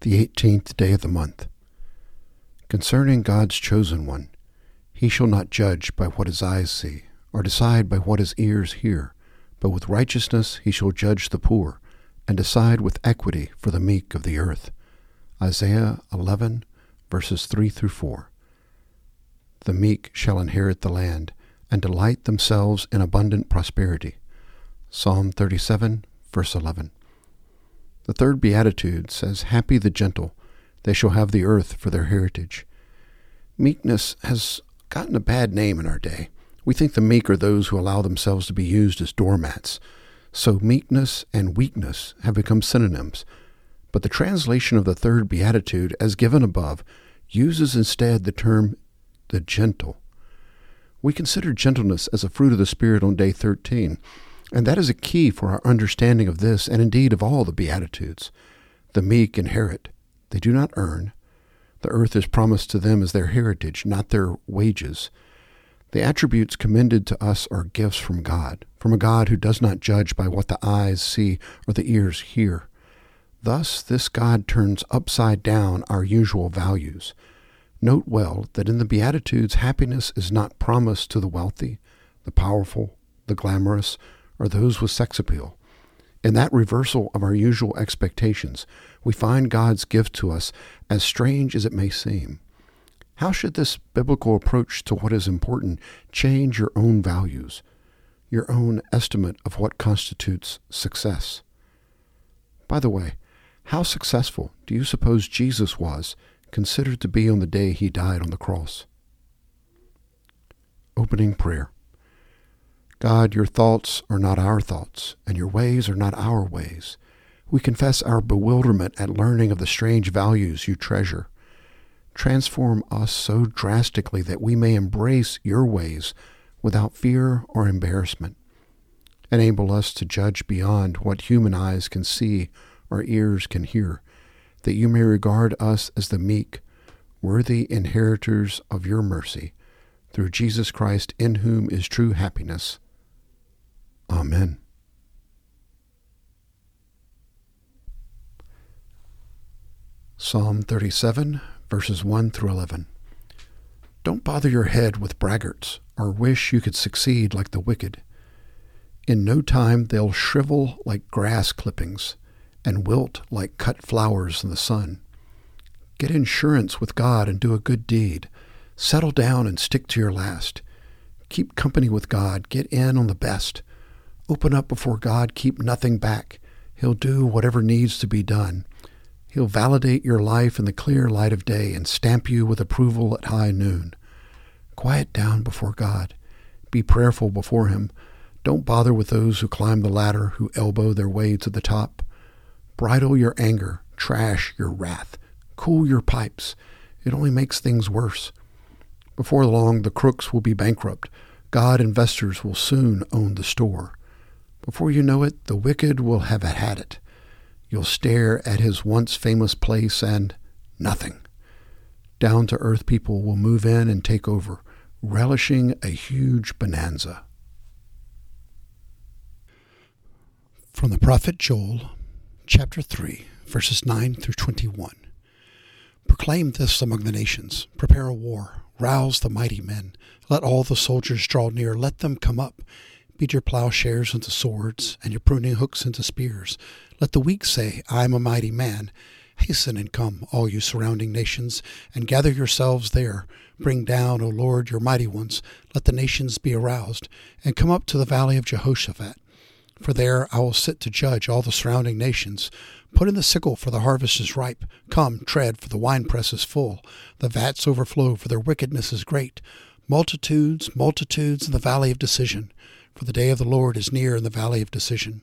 the eighteenth day of the month. Concerning God's chosen one, he shall not judge by what his eyes see, or decide by what his ears hear, but with righteousness he shall judge the poor, and decide with equity for the meek of the earth. Isaiah 11, verses 3 through 4. The meek shall inherit the land, and delight themselves in abundant prosperity. Psalm 37, verse 11. The third beatitude says, Happy the gentle, they shall have the earth for their heritage. Meekness has gotten a bad name in our day. We think the meek are those who allow themselves to be used as doormats. So meekness and weakness have become synonyms. But the translation of the third beatitude, as given above, uses instead the term the gentle. We consider gentleness as a fruit of the Spirit on day 13. And that is a key for our understanding of this and indeed of all the Beatitudes. The meek inherit, they do not earn. The earth is promised to them as their heritage, not their wages. The attributes commended to us are gifts from God, from a God who does not judge by what the eyes see or the ears hear. Thus, this God turns upside down our usual values. Note well that in the Beatitudes, happiness is not promised to the wealthy, the powerful, the glamorous, are those with sex appeal. In that reversal of our usual expectations, we find God's gift to us as strange as it may seem. How should this biblical approach to what is important change your own values, your own estimate of what constitutes success? By the way, how successful do you suppose Jesus was considered to be on the day he died on the cross? Opening prayer. God, your thoughts are not our thoughts, and your ways are not our ways. We confess our bewilderment at learning of the strange values you treasure. Transform us so drastically that we may embrace your ways without fear or embarrassment. Enable us to judge beyond what human eyes can see or ears can hear, that you may regard us as the meek, worthy inheritors of your mercy, through Jesus Christ, in whom is true happiness Amen. Psalm 37, verses 1 through 11. Don't bother your head with braggarts, or wish you could succeed like the wicked. In no time they'll shrivel like grass clippings, and wilt like cut flowers in the sun. Get insurance with God and do a good deed. Settle down and stick to your last. Keep company with God. Get in on the best. Open up before God, keep nothing back. He'll do whatever needs to be done. He'll validate your life in the clear light of day and stamp you with approval at high noon. Quiet down before God. Be prayerful before Him. Don't bother with those who climb the ladder, who elbow their way to the top. Bridle your anger, trash your wrath, cool your pipes. It only makes things worse. Before long, the crooks will be bankrupt. God investors will soon own the store. Before you know it, the wicked will have had it. You'll stare at his once famous place and nothing. Down to earth people will move in and take over, relishing a huge bonanza. From the prophet Joel, chapter 3, verses 9 through 21. Proclaim this among the nations. Prepare a war. Rouse the mighty men. Let all the soldiers draw near. Let them come up. Beat your plowshares into swords, and your pruning hooks into spears. Let the weak say, I am a mighty man. Hasten and come, all you surrounding nations, and gather yourselves there. Bring down, O Lord, your mighty ones. Let the nations be aroused, and come up to the valley of Jehoshaphat. For there I will sit to judge all the surrounding nations. Put in the sickle, for the harvest is ripe. Come, tread, for the winepress is full. The vats overflow, for their wickedness is great. Multitudes, multitudes in the valley of decision for the day of the Lord is near in the valley of decision.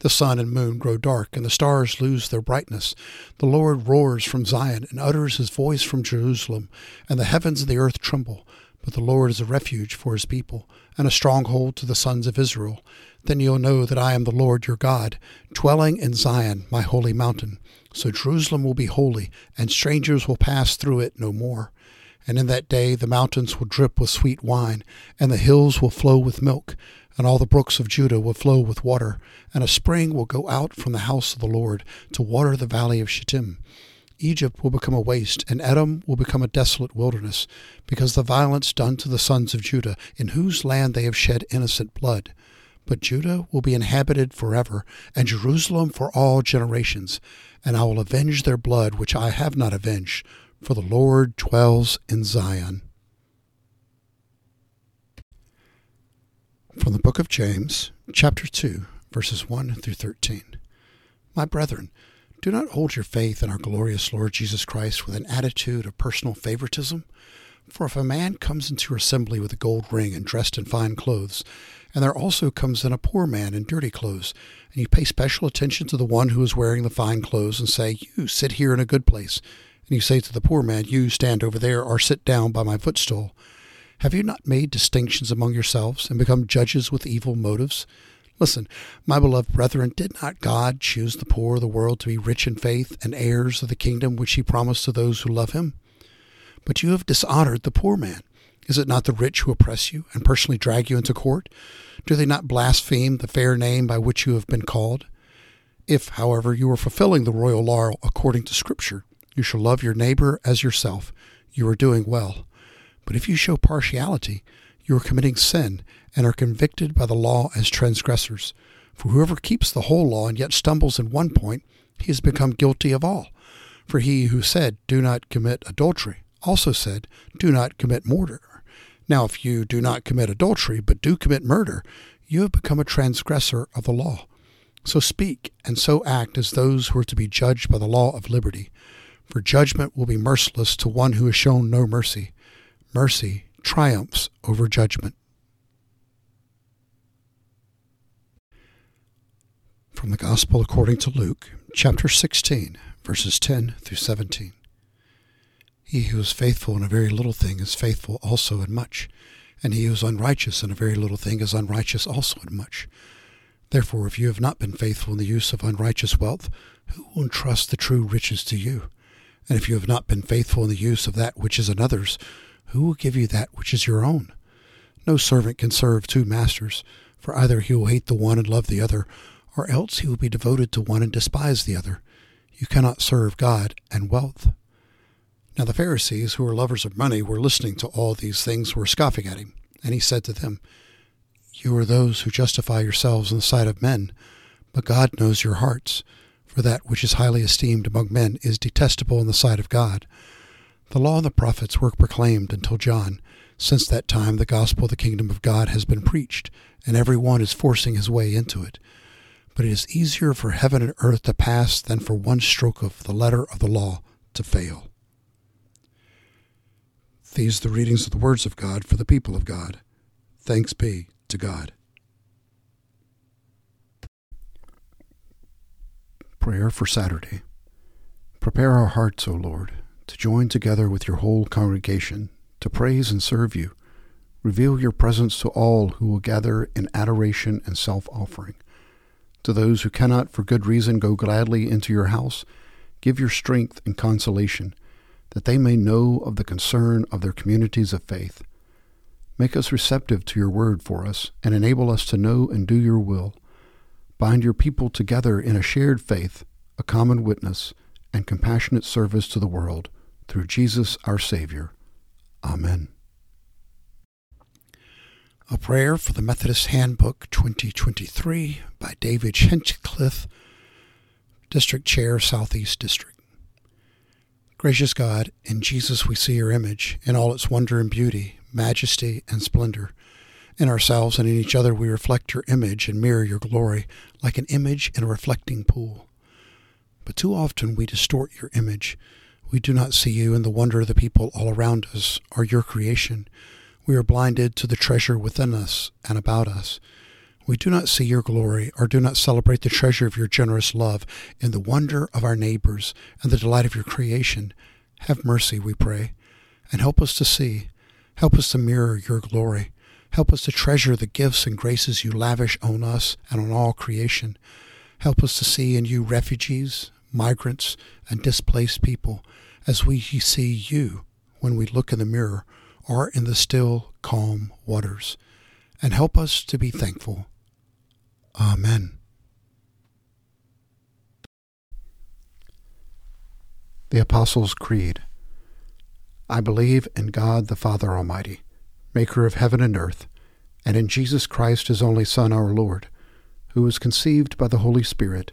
The sun and moon grow dark, and the stars lose their brightness. The Lord roars from Zion and utters his voice from Jerusalem, and the heavens and the earth tremble. But the Lord is a refuge for his people, and a stronghold to the sons of Israel. Then you'll know that I am the Lord your God, dwelling in Zion, my holy mountain. So Jerusalem will be holy, and strangers will pass through it no more. And in that day the mountains will drip with sweet wine, and the hills will flow with milk and all the brooks of Judah will flow with water, and a spring will go out from the house of the Lord to water the valley of Shittim. Egypt will become a waste, and Edom will become a desolate wilderness, because the violence done to the sons of Judah, in whose land they have shed innocent blood. But Judah will be inhabited forever, and Jerusalem for all generations. And I will avenge their blood which I have not avenged, for the Lord dwells in Zion. From the book of James, chapter 2, verses 1 through 13. My brethren, do not hold your faith in our glorious Lord Jesus Christ with an attitude of personal favoritism. For if a man comes into your assembly with a gold ring and dressed in fine clothes, and there also comes in a poor man in dirty clothes, and you pay special attention to the one who is wearing the fine clothes, and say, You sit here in a good place, and you say to the poor man, You stand over there, or sit down by my footstool, have you not made distinctions among yourselves, and become judges with evil motives? Listen, my beloved brethren, did not God choose the poor of the world to be rich in faith and heirs of the kingdom which he promised to those who love him? But you have dishonored the poor man. Is it not the rich who oppress you and personally drag you into court? Do they not blaspheme the fair name by which you have been called? If, however, you are fulfilling the royal law according to Scripture, you shall love your neighbor as yourself, you are doing well. But if you show partiality, you are committing sin and are convicted by the law as transgressors. For whoever keeps the whole law and yet stumbles in one point, he has become guilty of all. For he who said, Do not commit adultery, also said, Do not commit murder. Now, if you do not commit adultery, but do commit murder, you have become a transgressor of the law. So speak and so act as those who are to be judged by the law of liberty. For judgment will be merciless to one who has shown no mercy. Mercy triumphs over judgment. From the Gospel according to Luke, chapter 16, verses 10 through 17. He who is faithful in a very little thing is faithful also in much, and he who is unrighteous in a very little thing is unrighteous also in much. Therefore, if you have not been faithful in the use of unrighteous wealth, who will entrust the true riches to you? And if you have not been faithful in the use of that which is another's, who will give you that which is your own? No servant can serve two masters, for either he will hate the one and love the other, or else he will be devoted to one and despise the other. You cannot serve God and wealth. Now the Pharisees, who were lovers of money, were listening to all these things, were scoffing at him. And he said to them, You are those who justify yourselves in the sight of men, but God knows your hearts, for that which is highly esteemed among men is detestable in the sight of God. The law and the prophets were proclaimed until John. Since that time, the gospel of the kingdom of God has been preached, and every one is forcing his way into it but it is easier for heaven and earth to pass than for one stroke of the letter of the law to fail. These are the readings of the words of God for the people of God. Thanks be to God. Prayer for Saturday. Prepare our hearts, O Lord, to join together with your whole congregation to praise and serve you. Reveal your presence to all who will gather in adoration and self offering. To those who cannot for good reason go gladly into your house, give your strength and consolation, that they may know of the concern of their communities of faith. Make us receptive to your word for us, and enable us to know and do your will. Bind your people together in a shared faith, a common witness, and compassionate service to the world, through Jesus our Savior. Amen. A Prayer for the Methodist Handbook 2023 by David Hinchcliffe, District Chair, Southeast District. Gracious God, in Jesus we see your image in all its wonder and beauty, majesty and splendor. In ourselves and in each other we reflect your image and mirror your glory like an image in a reflecting pool. But too often we distort your image. We do not see you in the wonder of the people all around us or your creation we are blinded to the treasure within us and about us. We do not see your glory or do not celebrate the treasure of your generous love in the wonder of our neighbors and the delight of your creation. Have mercy, we pray, and help us to see. Help us to mirror your glory. Help us to treasure the gifts and graces you lavish on us and on all creation. Help us to see in you refugees, migrants, and displaced people as we see you when we look in the mirror are in the still, calm waters, and help us to be thankful. Amen. The Apostles' Creed. I believe in God the Father Almighty, maker of heaven and earth, and in Jesus Christ, his only Son, our Lord, who was conceived by the Holy Spirit,